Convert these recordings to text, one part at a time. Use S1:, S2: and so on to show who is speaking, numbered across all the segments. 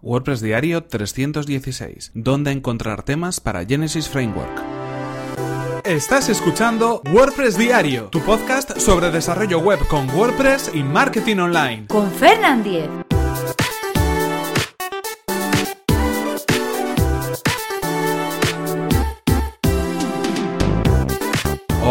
S1: WordPress Diario 316. ¿Dónde encontrar temas para Genesis Framework?
S2: Estás escuchando WordPress Diario, tu podcast sobre desarrollo web con WordPress y marketing online.
S3: Con Fernand Diez.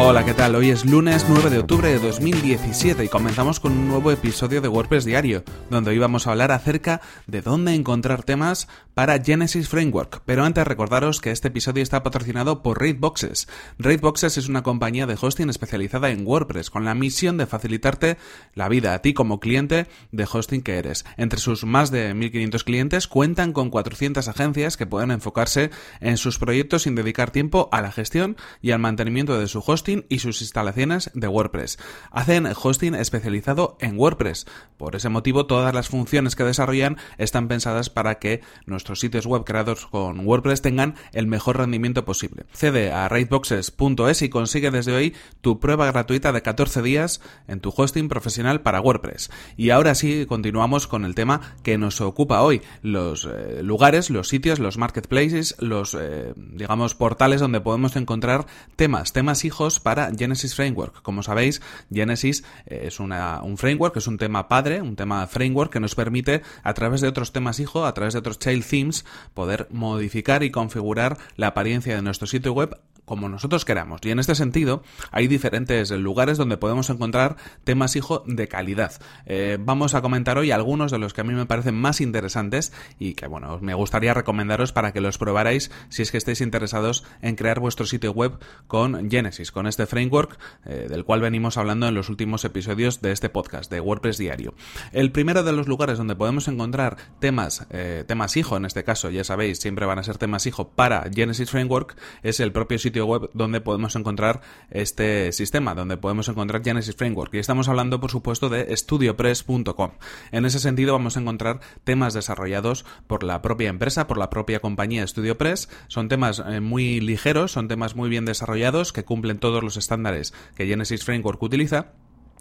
S1: Hola, ¿qué tal? Hoy es lunes 9 de octubre de 2017 y comenzamos con un nuevo episodio de WordPress Diario, donde hoy vamos a hablar acerca de dónde encontrar temas para Genesis Framework. Pero antes recordaros que este episodio está patrocinado por Raidboxes. Raidboxes es una compañía de hosting especializada en WordPress, con la misión de facilitarte la vida a ti como cliente de hosting que eres. Entre sus más de 1500 clientes cuentan con 400 agencias que pueden enfocarse en sus proyectos sin dedicar tiempo a la gestión y al mantenimiento de su hosting y sus instalaciones de WordPress. Hacen hosting especializado en WordPress. Por ese motivo, todas las funciones que desarrollan están pensadas para que nuestros sitios web creados con WordPress tengan el mejor rendimiento posible. Cede a raidboxes.es y consigue desde hoy tu prueba gratuita de 14 días en tu hosting profesional para WordPress. Y ahora sí, continuamos con el tema que nos ocupa hoy, los eh, lugares, los sitios, los marketplaces, los, eh, digamos, portales donde podemos encontrar temas, temas hijos para Genesis Framework. Como sabéis, Genesis eh, es una, un framework, es un tema padre, un tema framework que nos permite, a través de otros temas hijo, a través de otros child themes, poder modificar y configurar la apariencia de nuestro sitio web como nosotros queramos. Y en este sentido, hay diferentes lugares donde podemos encontrar temas hijo de calidad. Eh, vamos a comentar hoy algunos de los que a mí me parecen más interesantes y que, bueno, me gustaría recomendaros para que los probarais si es que estáis interesados en crear vuestro sitio web con Genesis, con este framework eh, del cual venimos hablando en los últimos episodios de este podcast, de WordPress Diario. El primero de los lugares donde podemos encontrar temas, eh, temas hijo, en este caso, ya sabéis, siempre van a ser temas hijo para Genesis Framework, es el propio sitio web donde podemos encontrar este sistema, donde podemos encontrar Genesis Framework. Y estamos hablando, por supuesto, de studiopress.com. En ese sentido, vamos a encontrar temas desarrollados por la propia empresa, por la propia compañía StudioPress. Son temas eh, muy ligeros, son temas muy bien desarrollados que cumplen todos los estándares que Genesis Framework utiliza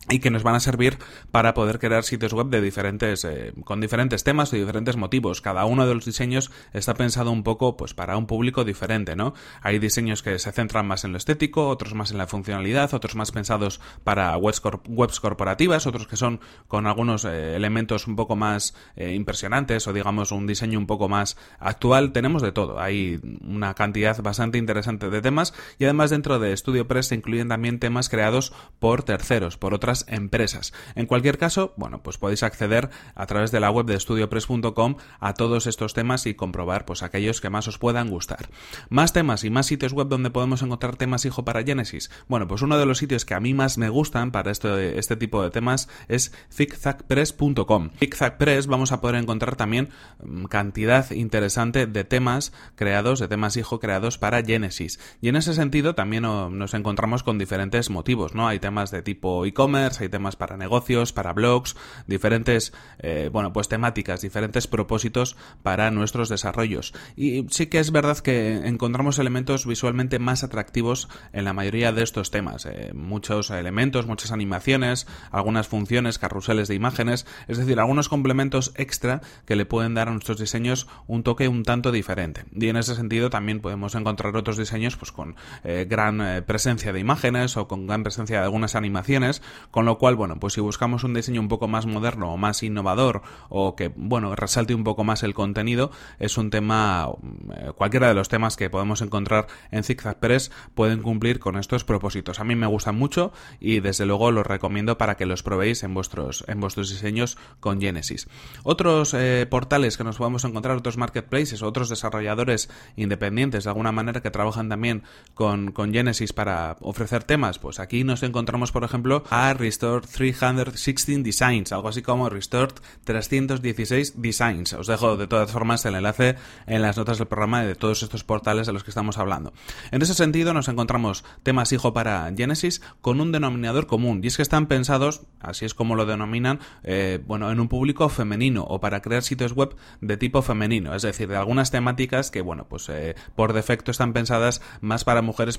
S1: y que nos van a servir para poder crear sitios web de diferentes eh, con diferentes temas y diferentes motivos. Cada uno de los diseños está pensado un poco pues para un público diferente no hay diseños que se centran más en lo estético otros más en la funcionalidad otros más pensados para webs, webs corporativas otros que son con algunos eh, elementos un poco más eh, impresionantes o digamos un diseño un poco más actual. Tenemos de todo. Hay una cantidad bastante interesante de temas y además dentro de StudioPress se incluyen también temas creados por terceros por otras empresas. En cualquier caso, bueno, pues podéis acceder a través de la web de studiopress.com a todos estos temas y comprobar pues aquellos que más os puedan gustar. Más temas y más sitios web donde podemos encontrar temas hijo para Genesis. Bueno, pues uno de los sitios que a mí más me gustan para este, este tipo de temas es zigzagpress.com. Zigzagpress vamos a poder encontrar también mm, cantidad interesante de temas creados, de temas hijo creados para Genesis. Y en ese sentido también nos encontramos con diferentes motivos, ¿no? Hay temas de tipo e-commerce, hay temas para negocios, para blogs, diferentes, eh, bueno, pues temáticas, diferentes propósitos para nuestros desarrollos. Y sí que es verdad que encontramos elementos visualmente más atractivos en la mayoría de estos temas. Eh, muchos elementos, muchas animaciones, algunas funciones, carruseles de imágenes, es decir, algunos complementos extra que le pueden dar a nuestros diseños un toque un tanto diferente. Y en ese sentido también podemos encontrar otros diseños pues con eh, gran presencia de imágenes o con gran presencia de algunas animaciones, con lo cual, bueno, pues si buscamos un diseño un poco más moderno o más innovador o que, bueno, resalte un poco más el contenido, es un tema, eh, cualquiera de los temas que podemos encontrar en ZigZagPress pueden cumplir con estos propósitos. A mí me gustan mucho y desde luego los recomiendo para que los probéis en vuestros, en vuestros diseños con Genesis. Otros eh, portales que nos podemos encontrar, otros marketplaces, otros desarrolladores independientes de alguna manera que trabajan también con, con Genesis para ofrecer temas, pues aquí nos encontramos, por ejemplo, a Restored 316 Designs, algo así como Restored 316 Designs. Os dejo de todas formas el enlace en las notas del programa de todos estos portales de los que estamos hablando. En ese sentido nos encontramos temas hijo para Genesis con un denominador común y es que están pensados, así es como lo denominan, eh, bueno, en un público femenino o para crear sitios web de tipo femenino, es decir, de algunas temáticas que, bueno, pues eh, por defecto están pensadas más para mujeres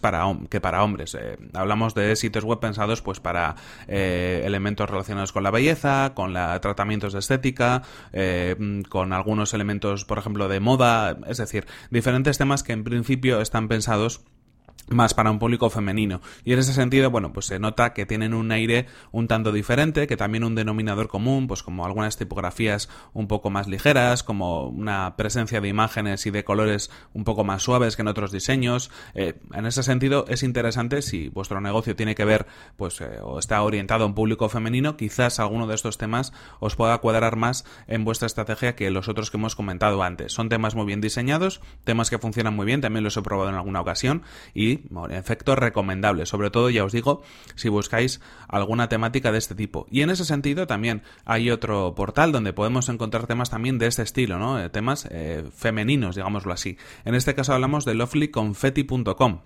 S1: que para hombres. Eh, hablamos de sitios web pensados pues para eh, elementos relacionados con la belleza, con la, tratamientos de estética, eh, con algunos elementos, por ejemplo, de moda, es decir, diferentes temas que en principio están pensados más para un público femenino. Y en ese sentido, bueno, pues se nota que tienen un aire un tanto diferente, que también un denominador común, pues como algunas tipografías un poco más ligeras, como una presencia de imágenes y de colores un poco más suaves que en otros diseños. Eh, en ese sentido, es interesante si vuestro negocio tiene que ver, pues, eh, o está orientado a un público femenino, quizás alguno de estos temas os pueda cuadrar más en vuestra estrategia que los otros que hemos comentado antes. Son temas muy bien diseñados, temas que funcionan muy bien, también los he probado en alguna ocasión y efecto recomendable, sobre todo ya os digo si buscáis alguna temática de este tipo. Y en ese sentido también hay otro portal donde podemos encontrar temas también de este estilo, ¿no? Eh, temas eh, femeninos, digámoslo así. En este caso hablamos de lovelyconfetti.com.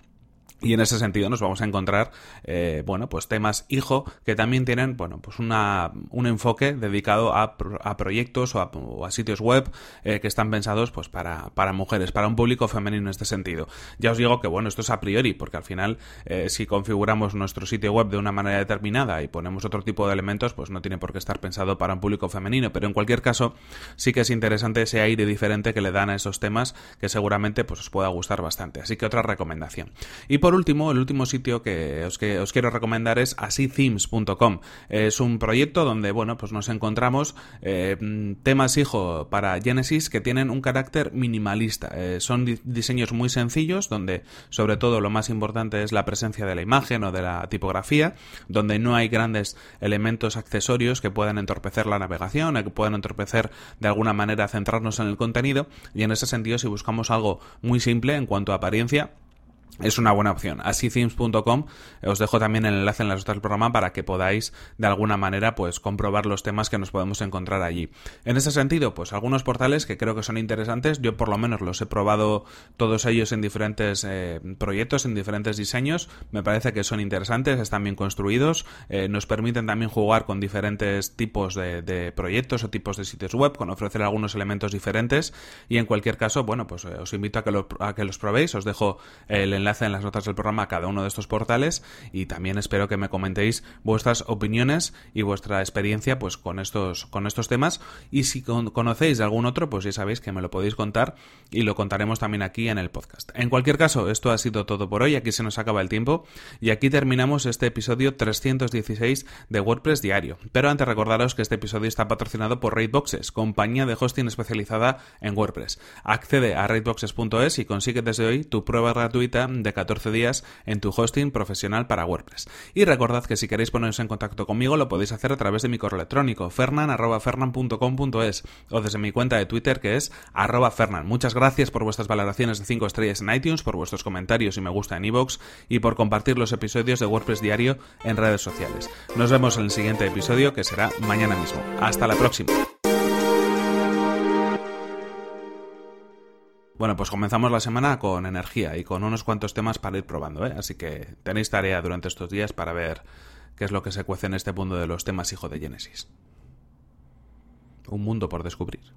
S1: Y en ese sentido nos vamos a encontrar, eh, bueno, pues temas hijo que también tienen, bueno, pues una, un enfoque dedicado a, a proyectos o a, sitios web eh, que están pensados, pues para, para mujeres, para un público femenino en este sentido. Ya os digo que, bueno, esto es a priori, porque al final, eh, si configuramos nuestro sitio web de una manera determinada y ponemos otro tipo de elementos, pues no tiene por qué estar pensado para un público femenino. Pero en cualquier caso, sí que es interesante ese aire diferente que le dan a esos temas que seguramente pues os pueda gustar bastante. Así que otra recomendación. Y por último, el último sitio que os, quiero recomendar es asithemes.com. Es un proyecto donde, bueno, pues nos encontramos eh, temas hijo para Genesis que tienen un carácter minimalista. Eh, son diseños muy sencillos donde, sobre todo, lo más importante es la presencia de la imagen o de la tipografía, donde no hay grandes elementos accesorios que puedan entorpecer la navegación, que puedan entorpecer de alguna manera centrarnos en el contenido. Y en ese sentido, si buscamos algo muy simple en cuanto a apariencia, es una buena opción. Así themes.com os dejo también el enlace en las notas del programa para que podáis de alguna manera pues comprobar los temas que nos podemos encontrar allí. En ese sentido, pues algunos portales que creo que son interesantes, yo por lo menos los he probado todos ellos en diferentes eh, proyectos, en diferentes diseños, me parece que son interesantes, están bien construidos, eh, nos permiten también jugar con diferentes tipos de, proyectos o tipos de sitios web, con ofrecer algunos elementos diferentes y en cualquier caso, bueno, pues eh, os invito a que, a que los probéis, os dejo el enlace enlace en las notas del programa a cada uno de estos portales y también espero que me comentéis vuestras opiniones y vuestra experiencia pues con estos con estos temas y si conocéis algún otro pues ya sabéis que me lo podéis contar y lo contaremos también aquí en el podcast. En cualquier caso, esto ha sido todo por hoy, aquí se nos acaba el tiempo y aquí terminamos este episodio 316 de WordPress diario. Pero antes recordaros que este episodio está patrocinado por Raidboxes, compañía de hosting especializada en WordPress. Accede a raidboxes.es y consigue desde hoy tu prueba gratuita de 14 días en tu hosting profesional para WordPress. Y recordad que si queréis poneros en contacto conmigo lo podéis hacer a través de mi correo electrónico fernan.fernan.com.es o desde mi cuenta de Twitter que es fernan. Muchas gracias por vuestras valoraciones de 5 estrellas en iTunes, por vuestros comentarios y me gusta en iVoox y por compartir los episodios de WordPress diario en redes sociales. Nos vemos en el siguiente episodio que será mañana mismo. Hasta la próxima. Bueno, pues comenzamos la semana con energía y con unos cuantos temas para ir probando, ¿eh? Así que tenéis tarea durante estos días para ver qué es lo que se cuece en este mundo de los temas hijo de Génesis. Un mundo por descubrir.